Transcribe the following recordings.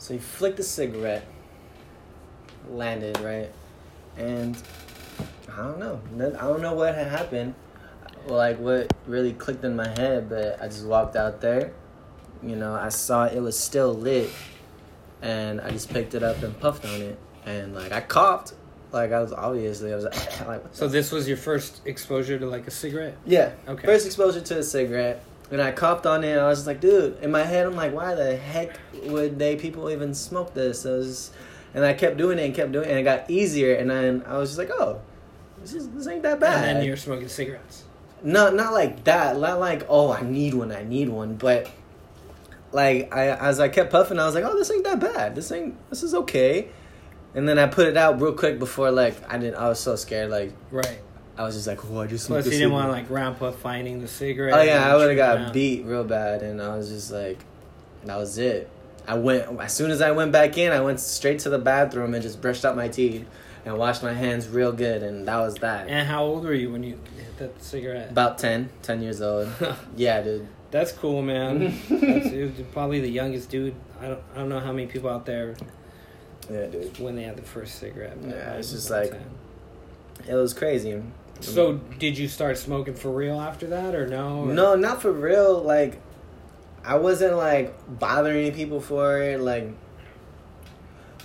So he flicked the cigarette, landed right, and I don't know. I don't know what had happened, like what really clicked in my head. But I just walked out there. You know, I saw it was still lit, and I just picked it up and puffed on it, and like I coughed. Like I was obviously I was like, So this was your first exposure to like a cigarette? yeah. Okay. First exposure to a cigarette. And I coughed on it. And I was like, dude. In my head, I'm like, why the heck would they people even smoke this? It was and I kept doing it and kept doing it, and it got easier. And then I was just like, oh, this is this ain't that bad. And then you're smoking cigarettes. not not like that. Not like oh, I need one. I need one. But like I as I kept puffing, I was like, oh, this ain't that bad. This ain't. This is okay. And then I put it out real quick before like I didn't. I was so scared. Like Right. I was just like, oh, I just Plus, you didn't want cigarette. like ramp up finding the cigarette. Oh yeah, I would have got out. beat real bad, and I was just like, that was it. I went as soon as I went back in, I went straight to the bathroom and just brushed out my teeth and washed my hands real good, and that was that. And how old were you when you hit that cigarette? About 10, 10 years old. yeah, dude. That's cool, man. That's probably the youngest dude. I don't, I don't know how many people out there Yeah, dude. when they had the first cigarette. Yeah, it's just like- 10. It was crazy. So, mm. did you start smoking for real after that, or no? Or- No, not for real. Like, I wasn't like bothering people for it. Like,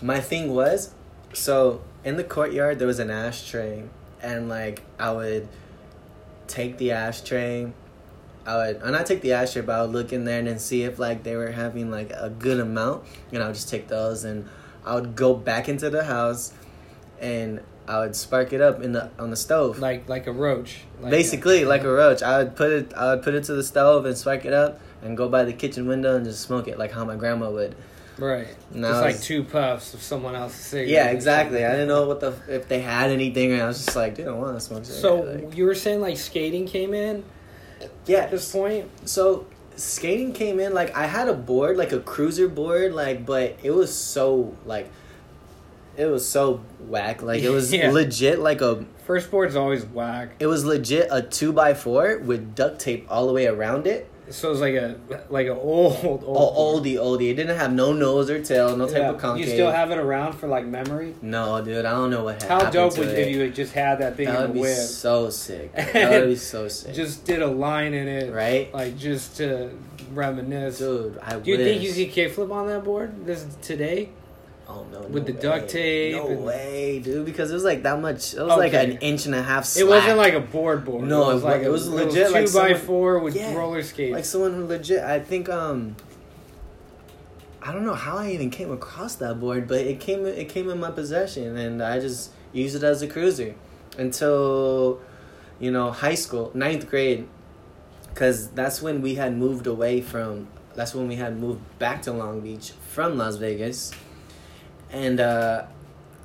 my thing was, so in the courtyard there was an ashtray, and like I would take the ashtray. I would, and not take the ashtray, but I would look in there and then see if like they were having like a good amount, and I would just take those, and I would go back into the house, and I would spark it up in the on the stove. like like a roach. Like Basically, like a roach. I would put it. I would put it to the stove and spark it up, and go by the kitchen window and just smoke it, like how my grandma would. right. Just like two puffs of someone else's cigarette. Yeah, exactly. I didn't know what the if they had anything, and I was just like, dude, I want to smoke. So. Like, you were saying like skating came in yeah. at this point. So skating came in like I had a board, like a cruiser board, like but it was so like. It was so whack. Like it was Yeah. legit, like a. First board's always whack. It was legit a two by four with duct tape all the way around it. So it's like a like an old old Oh, oldie, oldie. It didn't have no nose or tail, no type Yeah. of concave. You still have it around for like memory. No, dude, I don't know what happened. How dope would if you had just had that thing That would be whip? so sick. That would be so sick. Just did a line in it, right, Like just to reminisce. dude. I Do you think wish. you could kickflip on that board this today? Oh no, with no the duct way. tape No way, dude. Because it was like that much. It was like an inch and a half. It wasn't like a board board. No, it was it like it was legit, two like by someone- four with Yeah, roller skates. like someone who legit. I think um. I don't know how I even came across that board, but it came it came in my possession, and I just used it as a cruiser until, you know, high school, ninth grade, because that's when we had moved away from. That's when we had moved back to Long Beach from Las Vegas, and uh,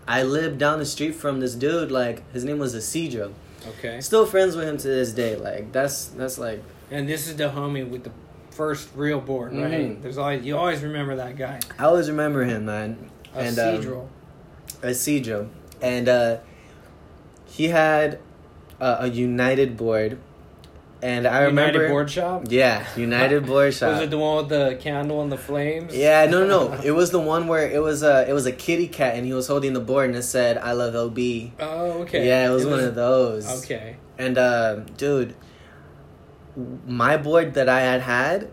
I lived down the street from this dude. Like his name was Isidro. okay. Still friends with him to this day. Like that's that's like And this is the homie with the first real board, right? Mhm. There's always you always remember that guy. I always remember him, man. And, um. Isidro, and uh, he had uh, a United board, and I remember United Board Shop. Yeah, United board shop. Was it the one with the candle and the flames? yeah, no, no, no. It was the one where it was a it was a kitty cat, and he was holding the board, and it said "I love OB." Oh, okay. Yeah, it was one of those. Okay. And uh, dude, my board that I had had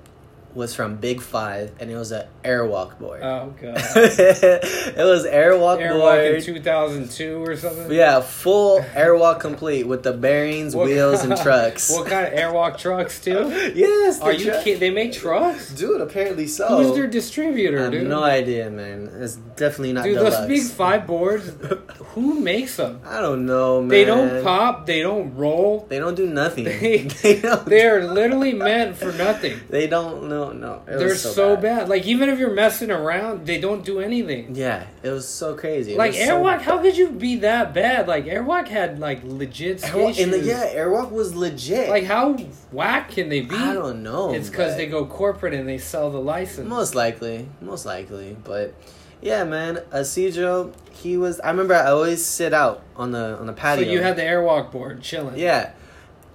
was from Big Five, and it was an Airwalk board. Oh god. it was Airwalk Airwalk in 2002 or something. Yeah, full Airwalk complete with the bearings, What wheels, and trucks. What kind of Airwalk trucks too? yes, Are you kidding? They make trucks. Dude, apparently so. Who's their distributor, I have dude? no idea, man. It's definitely not Dude, deluxe. those big five boards. who makes them? I don't know, man. They don't pop. They don't roll. They don't do nothing. They, they, they are literally meant for nothing. They don't. No, no. They're so, so, bad. Like even if you're messing around, they don't do anything. Yeah, it was so crazy. It Like was so- Airwalk, how could you be that bad? Like Airwalk had like legit Airwalk, and the, yeah, Airwalk was legit. Like how whack can they be? I don't know. It's because they go corporate and they sell the license. Most likely, most likely, but yeah, man, Isidro, he was. I remember I always sit out on the on the so patio. you had the Airwalk board chilling. yeah,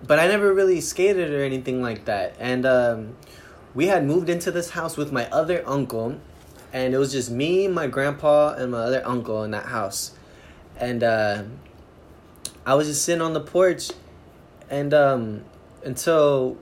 but I never really skated or anything like that. And um, we had moved into this house with my other uncle, and it was just me, my grandpa, and my other uncle in that house, and uh, I was just sitting on the porch, and um, until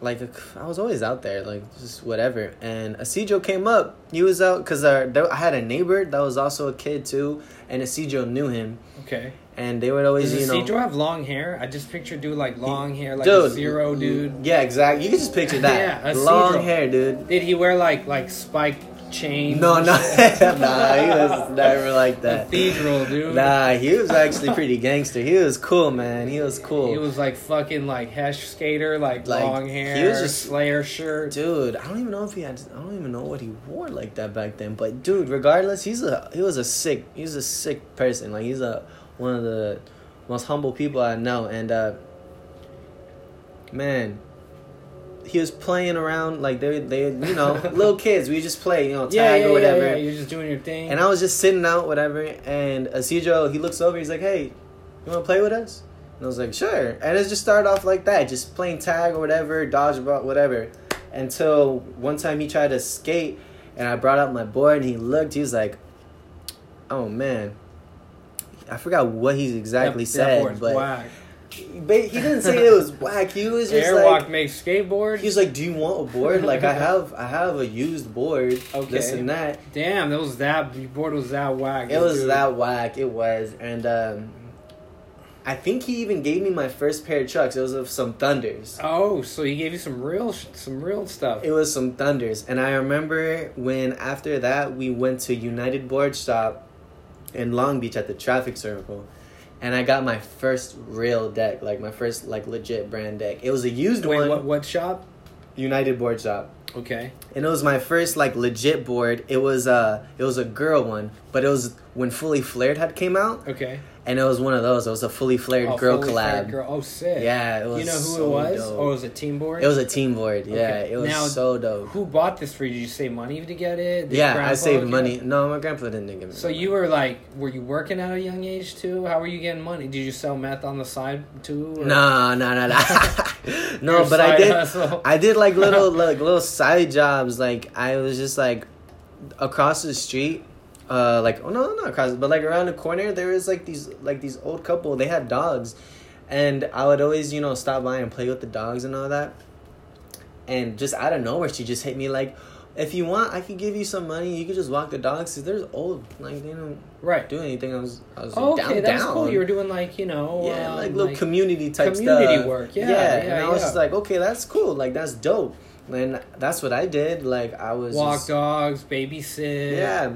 like I was always out there, like just whatever. And Isidro came up. He was out because I had a neighbor that was also a kid too, and Isidro knew him. Okay. And they would always, Does you know. Isidro have long hair? I just picture dude like long hair, like dude, a zero dude. Yeah, exactly. You can just picture that. Yeah, long Isidro. hair, dude. Did he wear like like spiked chains? No, no, nah, he was never like that. Cathedral, dude. Nah, he was actually pretty gangster. He was cool, man. He was cool. He was like fucking like Hesh skater, like, Like, long hair. he was just- Slayer shirt. Dude, I don't even know if he had. I don't even know what he wore like that back then. But dude, regardless, he's a he was a sick. He's a sick person. Like he's a one of the most humble people I know. And uh man, he was playing around like they they you know little kids. We just play you know tag yeah, yeah, or whatever. Yeah, yeah, You're just doing your thing. And I was just sitting out, whatever, and Isidro, he looks over, he's like, hey, you want to play with us? And I was like, sure. And it just started off like that, just playing tag or whatever, dodgeball, whatever. Until one time he tried to skate, and I brought out my board, and he looked, he was like, oh man. I forgot what he exactly That- said, but, whack. but he didn't say it was whack. He was just Airwalk like, makes skateboard. he was like, "Do you want a board? Like I have, I have a used board, this Okay. and that." Damn, that was that board was that whack. It was dude. that whack. It was, and um, I think he even gave me my first pair of trucks. It was of some Thunders. Oh, so he gave you some real, sh- some real stuff. It was some Thunders, and I remember when after that we went to United Board Shop in Long Beach at the traffic circle, and I got my first real deck, like my first like legit brand deck. It was a used Wait, one. what? What shop? United Board Shop. Okay. and it was my first like legit board. It was uh it was a girl one, but it was when Fully Flared had came out, Okay. And it was one of those. It was a Fully Flared Oh, girl Fully collab. Flared Girl. Oh, sick. Yeah, it was. You know who so it was? dope. Oh, it was a team board. It was a team board. Yeah, Okay. it was Now, so dope. Who bought this for you? Did you save money to get it? Did yeah, I saved money. it? No, my grandpa didn't give me. So money. you were like, were you working at a young age too? How were you getting money? Did you sell meth on the side too? or- No, no, no, no. no, Your but I did. hustle? I did like little like little side jobs. Like I was just like across the street. Uh, like oh no, not across, but like around the corner, there was like these like these old couple. They had dogs, and I would always you know stop by and play with the dogs and all that. And just out of nowhere, she just hit me like, "If you want, I could give you some money. You could just walk the dogs. Cause there's old like they don't Right. do anything. I was I was Oh, down okay, that's down. cool. You were doing like you know, Yeah, um, like little community type community stuff. work. Yeah, yeah. and yeah, I was just like, okay, that's cool. Like that's dope. And that's what I did. Like I was walk just, dogs, babysit. Yeah,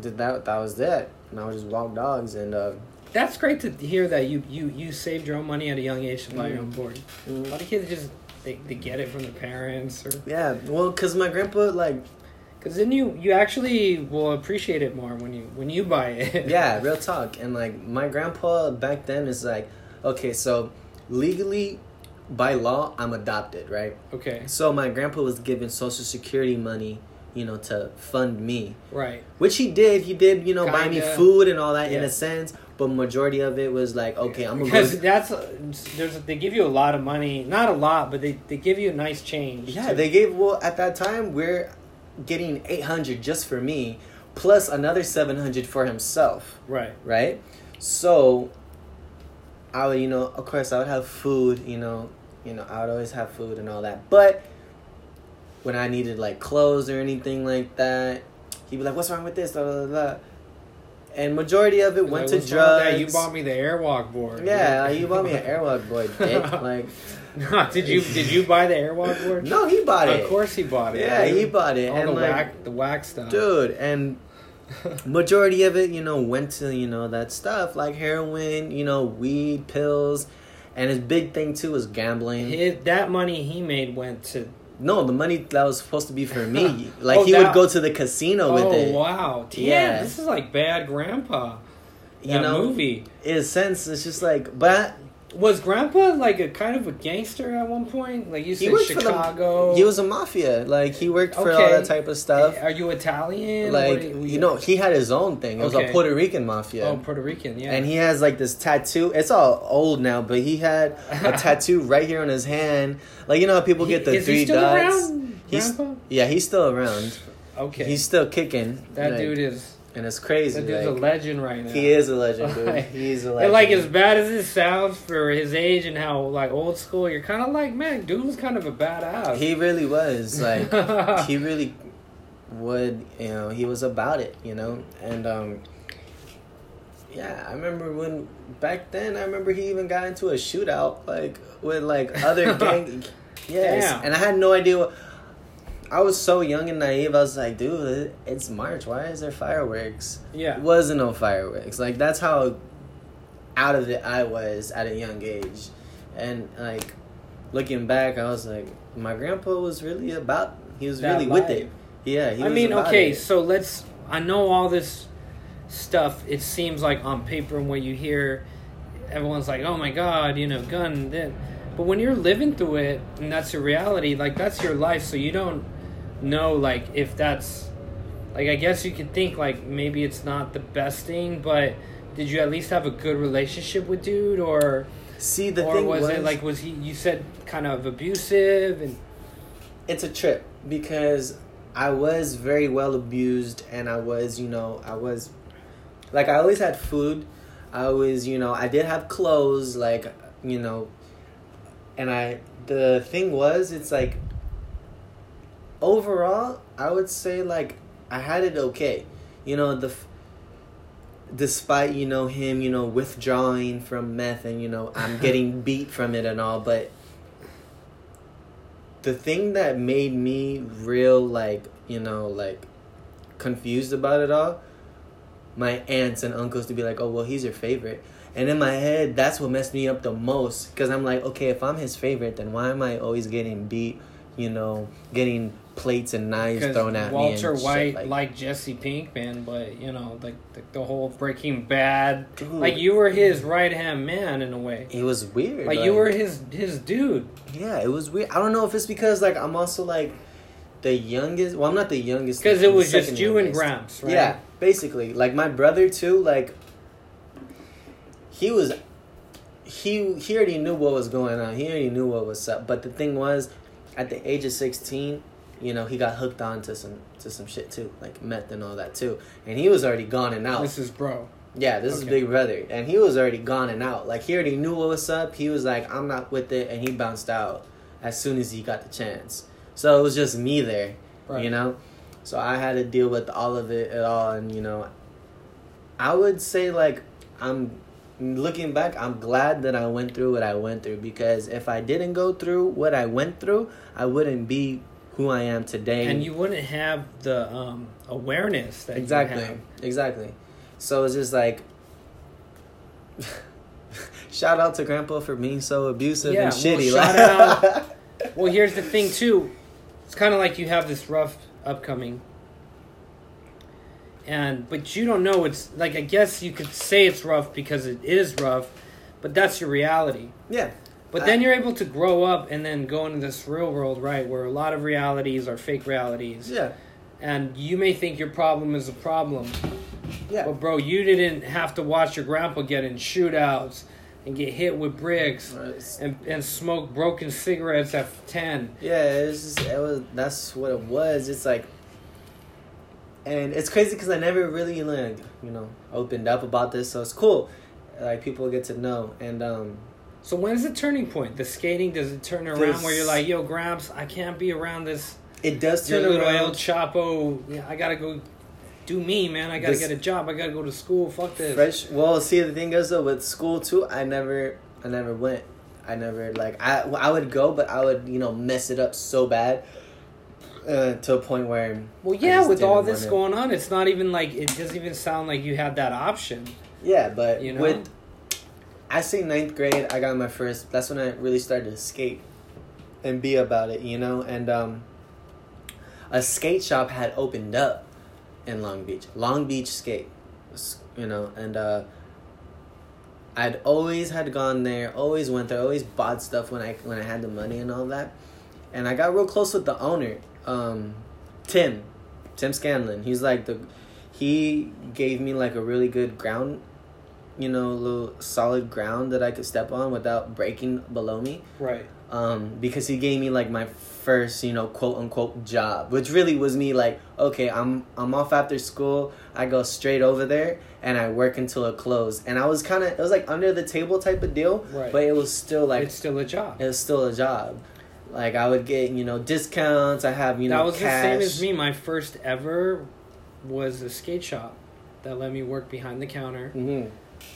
did that. That was it. And I would just walk dogs and. uh That's great to hear that you you you saved your own money at a young age to buy your own board. A lot of kids just they, they get it from their parents or Yeah, well, cause my grandpa like because then you you actually will appreciate it more when you when you buy it. yeah, real talk. And like my grandpa back then is like, okay, so legally, by law, I'm adopted, right? Okay. So my grandpa was given social security money, you know, to fund me. Right. Which he did. He did, you know, buy me food and all that in a sense. But majority of it was like, okay, I'm gonna Because go. that's there's they give you a lot of money, not a lot, but they, they give you a nice change. Yeah, to- they gave. Well, at that time, we're getting eight hundred just for me, plus another seven hundred for himself. right. Right. So, I would, you know, of course, I would have food. You know, you know, I would always have food and all that. But when I needed like clothes or anything like that, he'd be like, "What's wrong with this?" Blah, blah, blah. And majority of it went Like, to drugs. You bought me the Airwalk board. Yeah, you bought me an Airwalk board, dick. Like, did you did you buy the Airwalk board? no, he bought it. Of course he bought it. Yeah, dude. he bought it, All and the like, whack the whack stuff. dude, and majority of it, you know, went to you know that stuff like heroin, you know, weed, pills, and his big thing too was gambling. His, that money he made went to no, the money that was supposed to be for me, like Oh, he that- would go to the casino with it. oh it. wow! Damn, Yeah. this is like Bad Grandpa. You know, movie in a sense, it's just like, but was Grandpa like a kind of a gangster at one point. Like you he said, worked for Chicago. the. He was a mafia, like he worked for all that type of stuff. Are you Italian? Like are you know, he had his own thing. It was Okay. a Puerto Rican mafia. Oh, Puerto Rican. Yeah. And he has like this tattoo. It's all old now, but he had a tattoo right here on his hand. Like you know how people get the Is he three still dots. around, He's Grandpa? yeah, he's still around. Okay. He's still kicking. that like, dude is and it's crazy. that dude's a legend right now. he is a legend, dude. Like- He's a legend. And like as bad as it sounds for his age and how like old school, you're kind of like, man, dude was kind of a badass. he really was like he really would you know he was about it you know and um yeah i remember when back then i remember he even got into a shootout like with like other gang yes Damn. and i had no idea what i was so young and naive i was like dude it's march why is there fireworks yeah. it wasn't no fireworks like that's how out of it i was at a young age and like looking back i was like my grandpa was really about he was That really with it yeah he I mean, okay, it. so let's. I know all this stuff. It seems like on paper, and when you hear, everyone's like, "Oh my God," you know, gun. Then, but when you're living through it, and that's your reality, like that's your life. So you don't know, like, if that's, like, I guess you could think like maybe it's not the best thing, but did you at least have a good relationship with dude, or see the or thing was, was, it like was he? You said kind of abusive and it's a trip because i was very well abused and i was you know i was like i always had food i always you know i did have clothes like you know and i the thing was it's like overall i would say like i had it okay. You know the f- despite you know him you know withdrawing from meth and you know i'm getting beat from it and all but the thing that made me real like you know like confused about it all my aunts and uncles to be like oh well he's your favorite. And in my head that's what messed me up the most because i'm like okay if i'm his favorite then why am i always getting beat you know getting plates and knives Because thrown at Walter me and White shit, like, Jesse Pinkman, but you know, like the, the whole Breaking Bad, dude, like you were his right hand man in a way. it was weird Like you were his his dude. yeah it was weird i don't know if it's because like i'm also like the youngest well i'm not the youngest Because it was just you and youngest. Gramps, right? Yeah, basically. Like my brother too, like he was he he already knew what was going on. He already knew what was up. But the thing was, at the age of sixteen, you know, he got hooked on to some to some shit too, like meth and all that too. And he was already gone and out. This is bro. Yeah, this is Big Brother, and he was already gone and out. Like he already knew what was up. He was like, "I'm not with it," and he bounced out as soon as he got the chance. So it was just me there, Right. you know. So I had to deal with all of it at all, and you know, I would say like I'm looking back, I'm glad that I went through what I went through because if I didn't go through what I went through, I wouldn't be who I am today. And you wouldn't have the um, awareness that exactly you have. exactly so it's just like shout out to grandpa for being so abusive Yeah, and well, shitty shout like Well, here's the thing too. It's kind of like you have this rough upcoming, and but you don't know it's like I guess you could say it's rough because it is rough, but that's your reality. yeah. But I- then you're able to grow up and then go into this real world, right, where a lot of realities are fake realities, yeah. And you may think your problem is a problem, yeah. But bro, you didn't have to watch your grandpa get in shootouts and get hit with bricks and and smoke broken cigarettes at ten. yeah it's just it was that's what it was. It's like and it's crazy because i never really like you know opened up about this so it's cool like people get to know and um So when's the turning point? The skating does it turn around This- where you're like, "Yo, Gramps, I can't be around this it does turn little El around Chapo. Yeah, I gotta go do me, man. I gotta This- get a job. I gotta go to school. Fuck this." Fresh. Well, see, the thing is though, with school too, I never, I never went. I never like I, I would go, but I would you know mess it up so bad, uh, to a point where. Well, yeah, with all this going on, it's not even like it doesn't even sound like you had that option. Yeah, but You know? with, I say ninth grade, I got my first. That's when I really started to skate, and be about it, you know. And um, a skate shop had opened up in Long Beach, Long Beach Skate, you know, and uh, I'd always had gone there, always went there, always bought stuff when I when I had the money and all that, and I got real close with the owner, um, Tim, Tim Scanlon. He's like the, he gave me like a really good ground, you know, little solid ground that I could step on without breaking below me. Right. um, because he gave me like my first, you know, quote unquote job, which really was me like, okay, I'm I'm off after school. I go straight over there and I work until it closed. And I was kind of it was like under the table type of deal, Right. but it was still like it's still a job. it was still a job. Like I would get you know discounts. I have you know that was cash. the same as me. My first ever was a skate shop that let me work behind the counter. hmm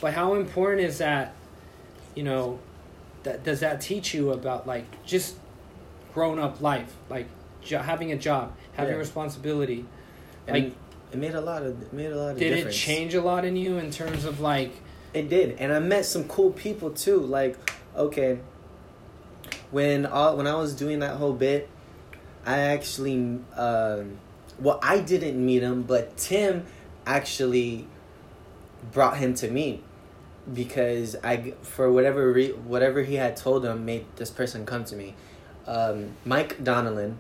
But how important is that? You know, that does that teach you about like just grown up life, like jo- having a job, having Yeah. responsibility? And Like, it made a lot of it made a lot of did it difference. change a lot in you in terms of like? It did, and I met some cool people too. Like, okay, when all when I was doing that whole bit, I actually, um, well, I didn't meet him, but Tim actually brought him to me because I, for whatever re- whatever he had told him, made this person come to me. Um, Mike Donelon,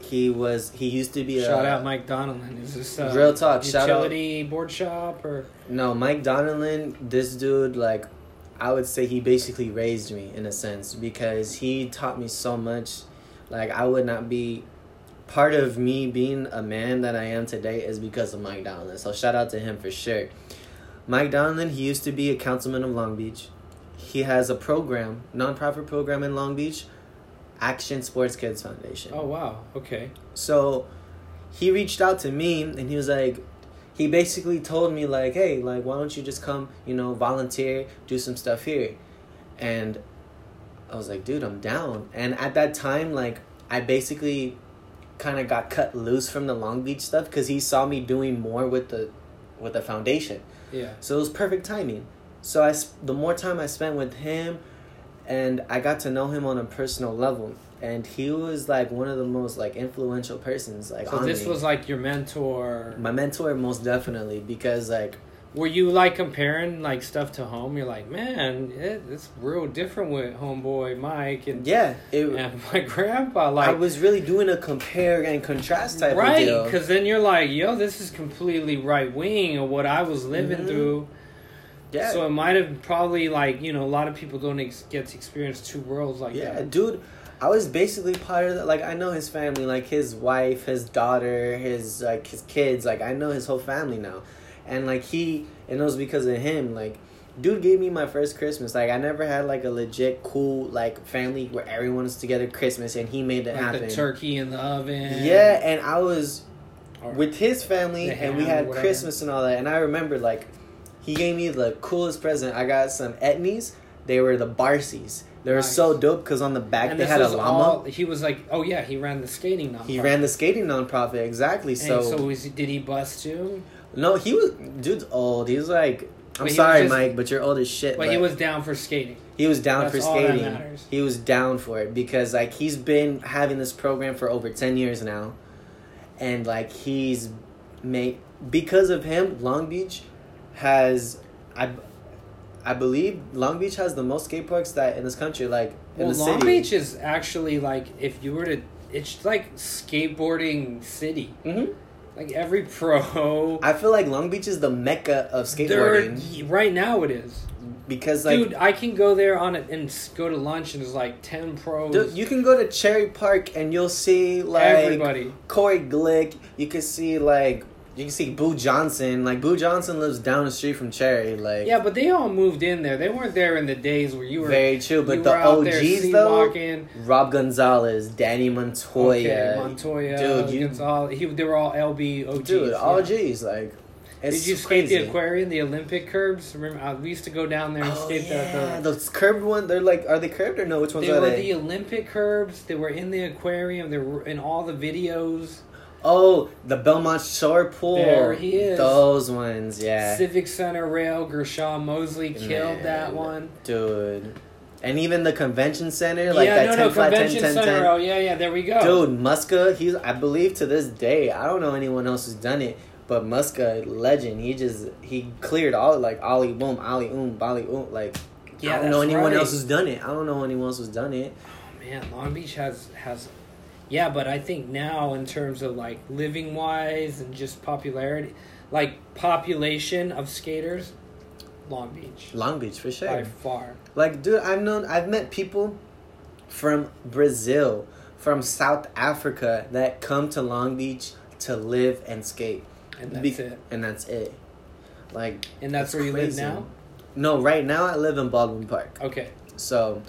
he was he used to be a Shout a, out Mike Donelon. Is this uh, Real talk, shout out- utility board shop or? No, Mike Donelon, this dude, like, I would say he basically raised me in a sense because he taught me so much. Like, I would not be. Part of me being a man that I am today is because of Mike Donelon. So, shout out to him for sure. Mike Donelon, he used to be a councilman of Long Beach. He has a program, nonprofit program in Long Beach, Action Sports Kids Foundation. Oh wow. Okay. So he reached out to me and he was like, he basically told me like, hey, like why don't you just come, you know, volunteer, do some stuff here, and I was like, dude, I'm down. And at that time, like I basically kind of got cut loose from the Long Beach stuff because he saw me doing more with the with the foundation. Yeah. So it was perfect timing. So I, the more time I spent with him, and I got to know him on a personal level, and he was like one of the most like influential persons. Like So this me. was like your mentor. my mentor, most definitely, because like Were you like comparing like stuff to home? You're like, man, it, it's real different with homeboy Mike and yeah, it. and my grandpa. Like, I was really doing a compare and contrast type of right? Because then you're like, yo, this is completely right wing of what I was living Mhm. through. Yeah, So it might have probably like you know a lot of people don't ex- get to experience two worlds like yeah, that. dude. I was basically part of the, like I know his family, like his wife, his daughter, his like his kids, like I know his whole family now. And like he and it was because of him, like dude gave me my first Christmas. Like I never had like a legit cool like family where everyone's together Christmas and he made it Like happen. the turkey in the oven. Yeah, and I was with his family and we had. Christmas and all that. And I remember like he gave me the coolest present. I got some etnies. They were the Barsies. They were Nice. so dope because on the back and they had a llama. all. He was like, oh yeah, he ran the skating nonprofit. He ran the skating nonprofit exactly. And So, so was did he bust too? no, he was dude's old. He was like, I'm But sorry, just- Mike, but you're old as shit. But he was down for skating. he was down That's for skating. He was down for it because like he's been having this program for over ten years now, and like he's made because of him. Long Beach has, I, I believe Long Beach has the most skate parks that in this country. Like in Well, the Long city. Beach is actually like if you were to, it's like skateboarding city. hmm Like every pro. I feel like Long Beach is the mecca of There, skateboarding right now it is, because like dude. I can go there on it and go to lunch and there's like ten pros. Dude, you can go to Cherry Park and you'll see like Everybody. Corey Glick. You can see like you can see Boo Johnson. Like Boo Johnson lives down the street from Cherry. Like Yeah, but they all moved in there. They weren't there in the days where you were. very true. But were the OGs though. Rob Gonzalez, Danny Montoya, Okay, Montoya, dude, you- Gonzalez. He, they were all LB OGs. dude, yeah. all G's. Like, it's Did you skate crazy. the aquarium, the Olympic curbs? Remember, uh, we used to go down there and Oh skate yeah, the. those curved one. They're like, are they curved or no? Which ones they are were they? the Olympic curbs. They were in the aquarium. They were in all the videos. Oh, the Belmont Shore Pool. There he is. Those ones, yeah. Civic Center rail. Gershon Mosley killed Man. that one. dude. And even the convention center, like yeah, that no, 10 no, flat 10 convention 10 center. 10. Oh, yeah, yeah. There we go. Dude, Muska, he's I believe to this day, I don't know anyone else who's done it, but Muska, legend, he just he cleared all like Ollie boom, Ollie oom, Bolly oom, like Yeah, I don't know anyone right. else who's done it. I don't know anyone else who's done it. Oh, man, Long Beach has has. Yeah, but I think now in terms of like living wise and just popularity, like population of skaters, Long Beach Long Beach for sure. by far. Like, dude, I've known I've met people from Brazil, from South Africa that come to Long Beach to live and skate. And that's Be- it. And that's it. Like And that's it's where you live now? No, right now I live in Baldwin Park. Okay. So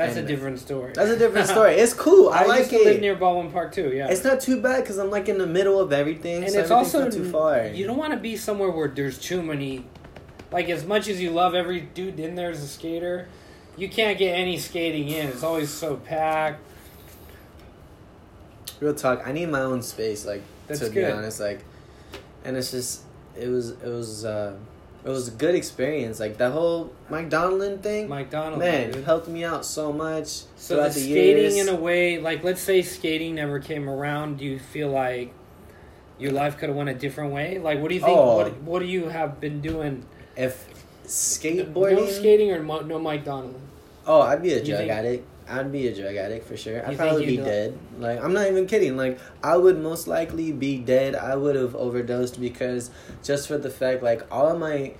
That's And- a different story. that's a different story. It's cool. I, I, like it. live near Baldwin Park too, yeah. It's not too bad because I'm like in the middle of everything. and so it's also not too far. You don't want to be somewhere where there's too many. Like as much as you love every dude in there as a skater, you can't get any skating in. It's always so packed. Real talk. I need my own space. Like That's to be honest, like, and it's just it was it was uh it was a good experience. Like that whole Mike Donelon thing. Mike Donelon, man, dude. helped me out so much So throughout the the skating, years. in a way, like let's say skating never came around, do you feel like your life could have went a different way? Like, what do you think? Oh. What What do you have been doing? if skateboarding, No skating or mo- no Mike Donelon? Oh, I'd be a drug addict. I'd be a drug addict for sure. I'd probably be dead. Like I'm not even kidding. Like I would most likely be dead. I would have overdosed because just for the fact like all of my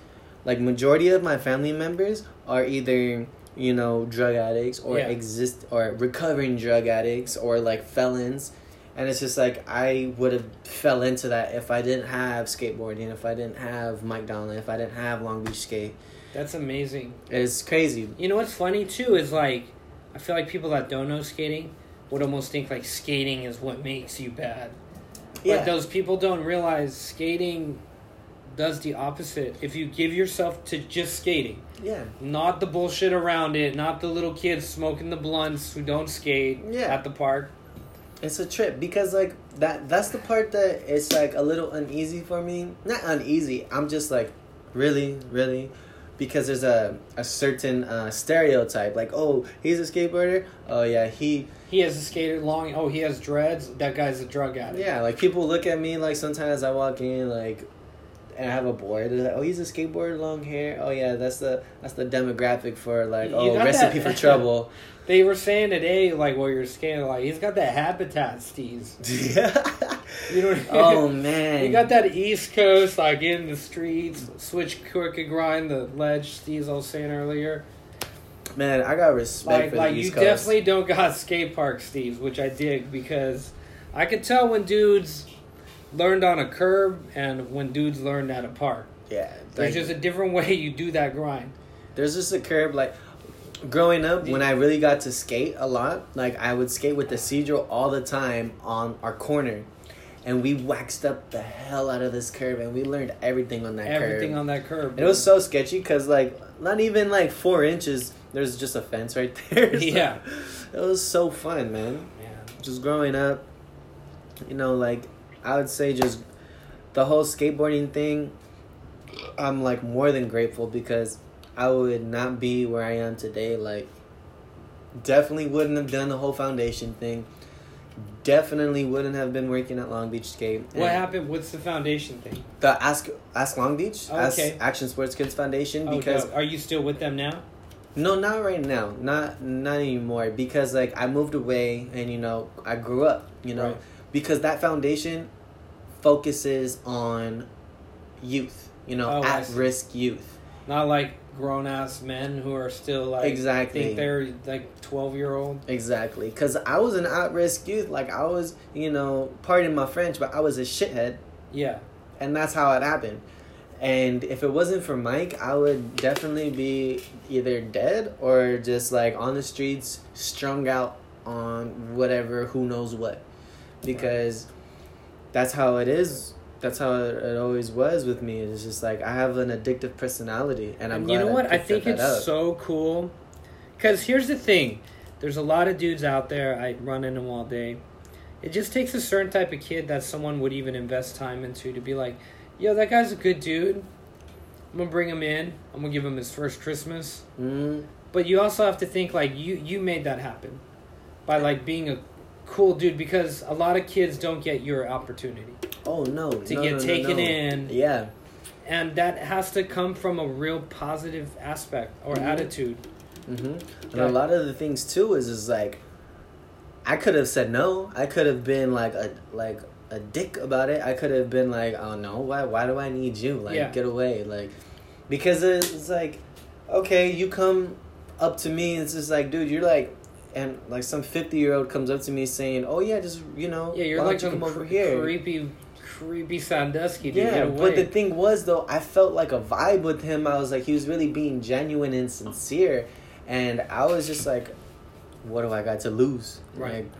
like majority of my family members are either you know drug addicts or Yeah. exist or recovering drug addicts or like felons and it's just like I would have fell into that if I didn't have skateboarding, if I didn't have Mike Donelon, if I didn't have Long Beach skate. That's amazing. It's crazy. You know what's funny too is like, I feel like people that don't know skating would almost think like skating is what makes you bad. Yeah. But those people don't realize skating does the opposite. If you give yourself to just skating, yeah. not the bullshit around it, not the little kids smoking the blunts who don't skate Yeah. at the park. It's a trip because like that that's the part that it's like a little uneasy for me. Not uneasy. I'm just like really, really because there's a a certain uh, stereotype like oh he's a skateboarder oh yeah he He has a skater long. Oh, he has dreads. That guy's a drug addict. yeah like people look at me like sometimes I walk in like and I have a board they're like oh he's a skateboarder long hair oh yeah that's the that's the demographic for like You oh recipe that- for trouble They were saying today, like while you're skating, like he's got that habitat steez. yeah You know. what I oh, mean? oh man You got that East Coast, like in the streets, switch crooked grind, the ledge steez I was saying earlier. man I got respect Like, for like the you East Coast. definitely don't got skate park steez, which I dig because I could tell when dudes learned on a curb and when dudes learned at a park. yeah There's just a different way you do that grind. There's just a curb like growing up when I really got to skate a lot, like I would skate with the Cedro all the time on our corner. And we waxed up the hell out of this curb and we learned everything on that Everything on that curb. And it was so sketchy because like not even like four inches, there's just a fence right there. So Yeah. It was so fun, man. Yeah. Just growing up, you know, like I would say just the whole skateboarding thing, I'm like more than grateful because I would not be where I am today. Like, definitely wouldn't have done the whole foundation thing. Definitely wouldn't have been working at Long Beach Skate. What happened? What's the foundation thing? The Ask Ask Long Beach, Oh, Ask. Action Sports Kids Foundation, Oh, because are you still with them now? no, not right now. Not not anymore. Because like I moved away and you know, I grew up, you know. Right. Because that foundation focuses on youth, you know, Oh, at risk youth. Not like grown ass men who are still like Exactly. think they're like twelve year old. Exactly. Cause I was an at risk youth. Like I was, you know, pardon my French, but I was a shithead Yeah. and that's how it happened. And if it wasn't for Mike, I would definitely be either dead or just like on the streets, strung out on whatever, who knows what. Because that's how it is. That's how it, always was with me. It's just like I have an addictive personality, and I'm And you know what? I picked think it's up. so cool. Because here's the thing there's a lot of dudes out there, I run into them all day. It just takes a certain type of kid that someone would even invest time into to be like, yo, that guy's a good dude. I'm gonna bring him in. I'm gonna give him his first Christmas. Mm, But you also have to think like you you made that happen by like being a cool dude because a lot of kids don't get your opportunity oh no! to no, get no, taken no. in Yeah. and that has to come from a real positive aspect or Mhm. attitude hmm And a lot of the things too is is like, I could have said no. I could have been like a like a dick about it. I could have been like, oh no, why why do I need you? Like Yeah. get away, like because it's like, okay, you come up to me. and It's just like, dude, you're like and like some fifty year old comes up to me saying, "Oh yeah, just you know, Yeah, you're like you come over cre- here." creepy, creepy Sandusky. Dude. Yeah, but the thing was though, I felt like a vibe with him. I was like, he was really being genuine and sincere, and I was just like, what do I got to lose? Right. Like,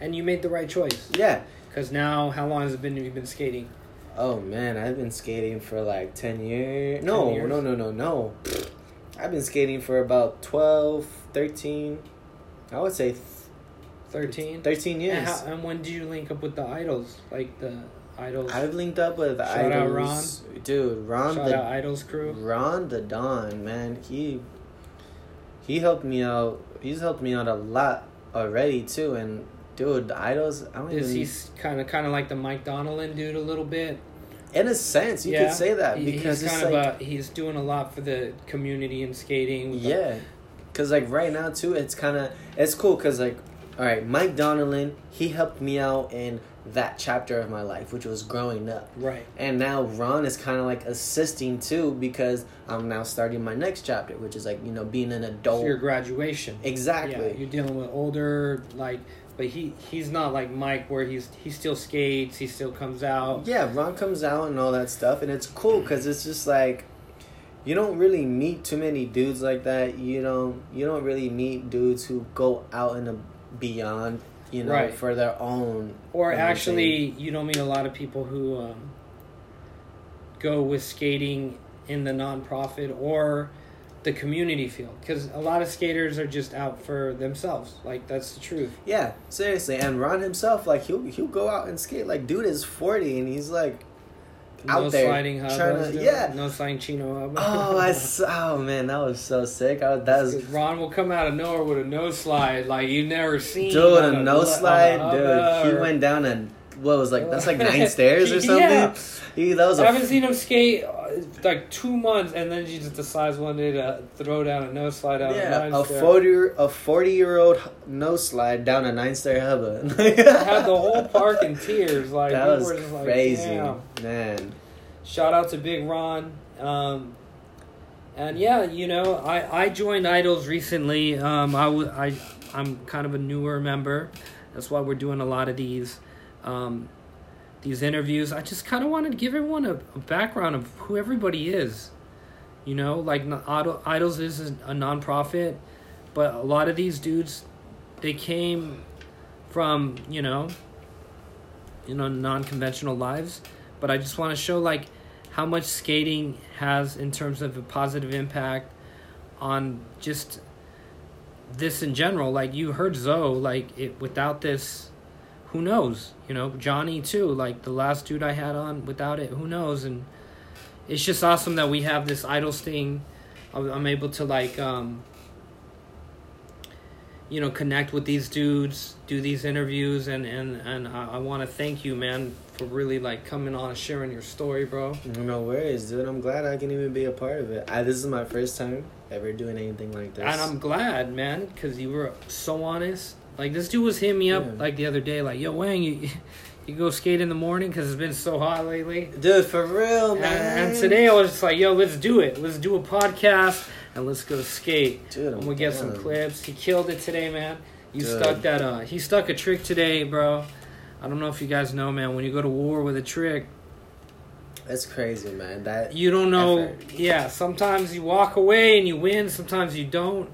and you made the right choice yeah. because now, how long has it been you've been skating? Oh man, I've been skating for like ten years. No, 10 years? no, no, no, no. I've been skating for about 12, 13, I would say th- Thirteen. 13 years. And, how, and when did you link up with the idols? Like the idols. I've linked up with Shout out idols. Dude, Ron Shout the out idols crew. Ron the Don, man, he he helped me out. He's helped me out a lot already too. And dude, the idols. I don't Is even. he kind of kind of like the Mike Donelon dude a little bit? in a sense, you Yeah. could say that because he's it's kind like a, he's doing a lot for the community in skating. yeah, because like right now too, it's kind of it's cool because like all right, Mike Donelon, he helped me out in that chapter of my life, which was growing up. right. And now Ron is kind of like assisting too because I'm now starting my next chapter, which is like you know being an adult. For your graduation. exactly. Yeah, you're dealing with older like, but he he's not like Mike where he's he still skates, he still comes out. Yeah, Ron comes out and all that stuff, and it's cool because it's just like you don't really meet too many dudes like that. You don't you don't really meet dudes who go out and beyond, you know, Right. for their own. Or own actually, you don't meet a lot of people who um, go with skating in the nonprofit or the community field because a lot of skaters are just out for themselves. Like that's the truth. Yeah, seriously, and Ron himself, like he'll he'll go out and skate. Like, dude is forty, and he's like out no there sliding hub. trying to- yeah. No sliding chino hub. Oh, I oh man, that was so sick. I, that was Ron will come out of nowhere with a no slide like you've never seen. Dude, on a no slide, a dude. He went down and what was like that's like nine stairs or something. Yeah. He that was I a haven't seen him skate like two months, and then he just decides one day to throw down a no slide out yeah of a stair. forty a forty year old no slide down a nine stair hubba. Had the whole park in tears. Like that was like, crazy, "Damn." man. Shout out to Big Ron. Um, and yeah, you know, I, I joined Idols recently. Um, I, w- I, I'm kind of a newer member. That's why we're doing a lot of these um, these interviews. I just kind of wanted to give everyone a, a background of who everybody is. You know, like Idols is a nonprofit, but a lot of these dudes, they came from you know, you know, non-conventional lives. But I just want to show like how much skating has in terms of a positive impact on just this in general. Like you heard Zoe, like it without this, who knows? You know, Johnny too. Like the last dude I had on, without it, who knows? And it's just awesome that we have this idols thing. I'm I'm able to like, um, you know, connect with these dudes, do these interviews, and and and I, I want to thank you, man, for really like coming on and sharing your story, bro. No worries, dude. I'm glad I can even be a part of it. I, this is my first time ever doing anything like this. And I'm glad, man, because you were so honest. Like this dude was hitting me up Yeah. like the other day, like, "Yo, Wang, you you go skate in the morning because it's been so hot lately." dude, for real, And, man. and today I was just like, "Yo, let's do it. Let's do a podcast and let's go skate." dude, And we get some clips. He killed it today, man. You stuck that. Uh, he stuck a trick today, bro. I don't know if you guys know, man. When you go to war with a trick, That's crazy, man. That you don't know. Effort. Yeah, sometimes you walk away and you win. Sometimes you don't.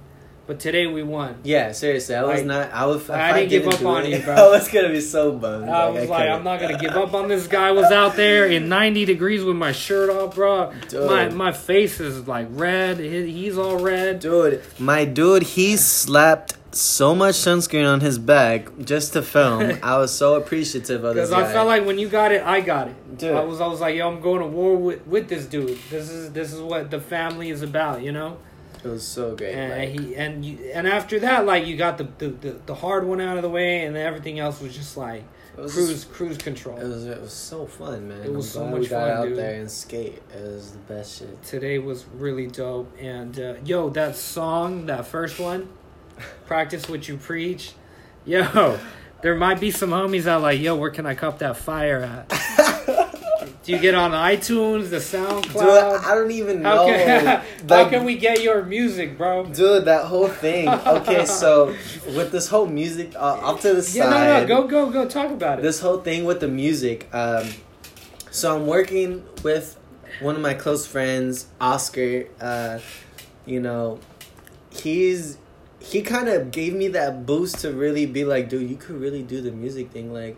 But today we won. yeah, seriously, I was not. I was. if I didn't give up on it, you, bro. I was gonna be so bummed. I was like, couldn't. I'm not gonna give up on this guy. I was out there in 90 degrees with my shirt off, bro. Dude. My my face is like red. He's all red. Dude, my dude, he slapped so much sunscreen on his back just to film. I was so appreciative of this Because. I felt like when you got it, I got it. Dude. I was I was like, yo, I'm going to war with, with this dude. This is this is what the family is about, you know. It was so great. And like, he and you and after that, like you got the the, the, the hard one out of the way, and then everything else was just like was, cruise cruise control. It was it was so fun, man. It was I'm so much we got fun, out dude. there and skate. It was the best shit. today was really dope. And uh, yo, that song, that first one, practice what you preach. Yo, there might be some homies out like, yo, where can I cop that fire at? Do you get on iTunes, the SoundCloud? Dude, I don't even how know. can, how can we get your music, bro? Dude, that whole thing. Okay, so with this whole music, uh, off to the side. Yeah, no, no, go, go, go. Talk about it. This whole thing with the music. Um, so I'm working with one of my close friends, Oscar. Uh, you know, he's he kind of gave me that boost to really be like, dude, you could really do the music thing. Like,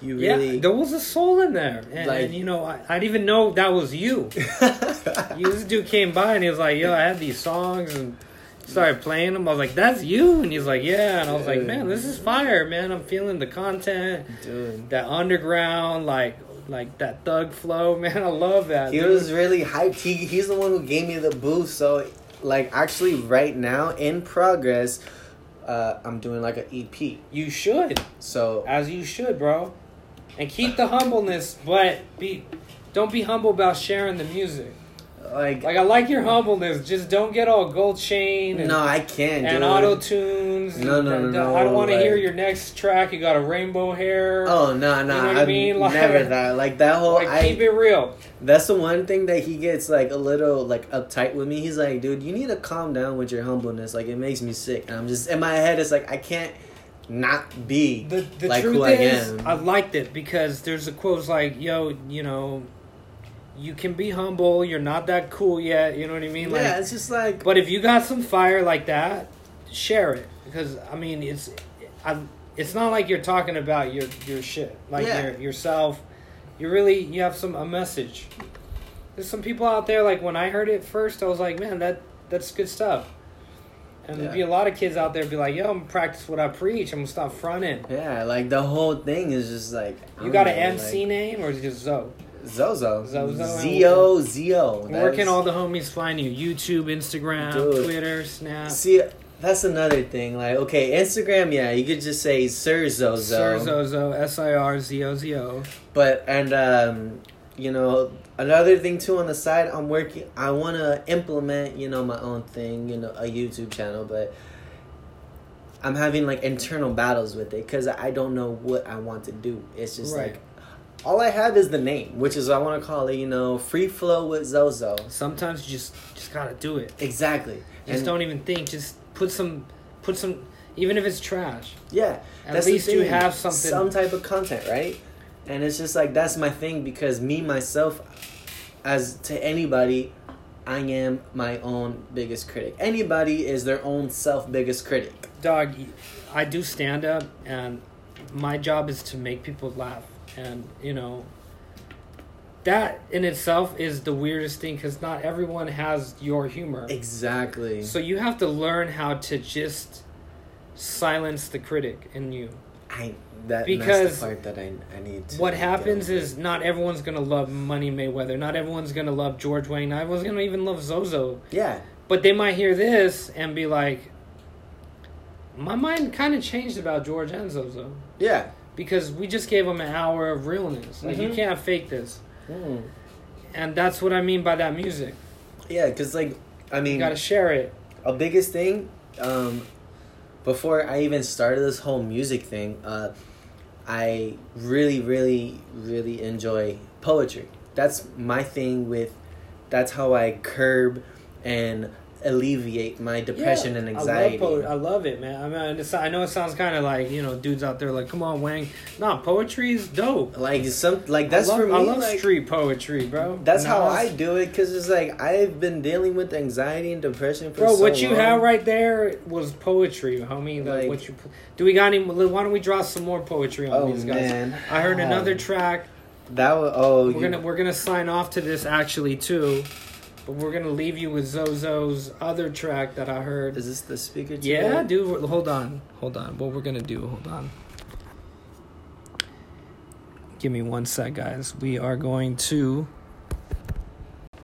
you yeah, there was a soul in there, and, Like- and you know, I, I didn't even know that was you. you. This dude came by and he was like, "Yo, I have these songs," and started playing them. I was like, "That's you," and he's like, "Yeah," and I was like, "Man, this is fire, man! I'm feeling the content, dude. that underground, like, like that thug flow, man. I love that." He dude. was really hyped. He, he's the one who gave me the boost. So, like, actually, right now in progress, uh, I'm doing like an EP. You should, So, as you should, bro, and keep the humbleness, but be, don't be humble about sharing the music. like, Like I like your humbleness. Just don't get all gold chain and, no, I can't. and auto tunes. No, no, no, no, I don't want to like- hear your next track. You got a rainbow hair. Oh no, no, You know what I I mean? Like- never that. Like that whole. like I, keep it real. That's the one thing that he gets like a little like uptight with me. He's like, dude, you need to calm down with your humbleness. Like it makes me sick. And I'm just in my head. It's like I can't not be The the like truth who is, I am. I liked it because there's a quote like, "Yo, you know, you can be humble. You're not that cool yet. You know what I mean? Like, yeah, it's just like But if you got some fire like that, share it because I mean it's, I, it's not like you're talking about your your shit like Yeah. your, yourself. You really you have some a message. There's some people out there like when I heard it first, I was like, man, that that's good stuff. And there'd be a lot of kids out there be like, yo, I'm gonna practice what I preach. I'm gonna stop fronting. yeah, like the whole thing is just like You got an know, MC name or is it just like, Zozo, Zozo. Zio, Zio. Where can all the homies find you? YouTube, Instagram, Dude. Twitter, Snap. See, that's another thing. Like, okay, Instagram, yeah, you could just say Sir Zozo. Sir Zozo, S I R Z O Z O. But and um, you know, another thing too on the side, I'm working. I want to implement, you know, my own thing, you know, a YouTube channel, but I'm having like internal battles with it because I don't know what I want to do. It's just Right. like all I have is the name, which is I want to call it, you know, Free Flow with Zozo. Sometimes you just just gotta do it. Exactly. Just And- don't even think. Just put some, put some. Even if it's trash, Yeah. At that's least you have something- Some type of content, right? And it's just like that's my thing because me myself as to anybody, I am my own biggest critic. Anybody is their own self biggest critic. dog. I do stand up, and my job is to make people laugh, and you know. That in itself is the weirdest thing because not everyone has your humor. Exactly. So you have to learn how to just silence the critic in you. I that Because that's the part that I I need to what happens is not everyone's gonna love Money Mayweather. Not everyone's gonna love George Wayne. Not everyone's gonna even love Zozo. Yeah. But they might hear this and be like, "My mind kind of changed about George and Zozo Yeah. because we just gave them an hour of realness. Like you Mhm. can't fake this." Mm. And that's what I mean by that music. Yeah, cuz like I mean You gotta share it. a biggest thing um before i even started this whole music thing uh i really really really enjoy poetry. That's my thing with that's how i curb and alleviate my depression Yeah, and anxiety I love, po- I love it, man. I mean, it's, I know it sounds kind of like you know dudes out there like, "Come on, Wang." Nah, poetry is dope. like some like that's love, for me I love like, street poetry, bro. that's And how was- i do it because it's like i've been dealing with anxiety and depression for Bro, so what you long. have right there was poetry, homie. Like, Like- what you do? We got any? Why don't we draw some more poetry on oh these guys? man I heard another Ah, track. that was oh We're you- gonna we're gonna sign off to this actually too, but we're gonna leave you with Zozo's other track that I heard. is this the speaker to Yeah, dude. Hold on, hold on. What we're gonna do? Hold on. Give me one sec, guys. We are going to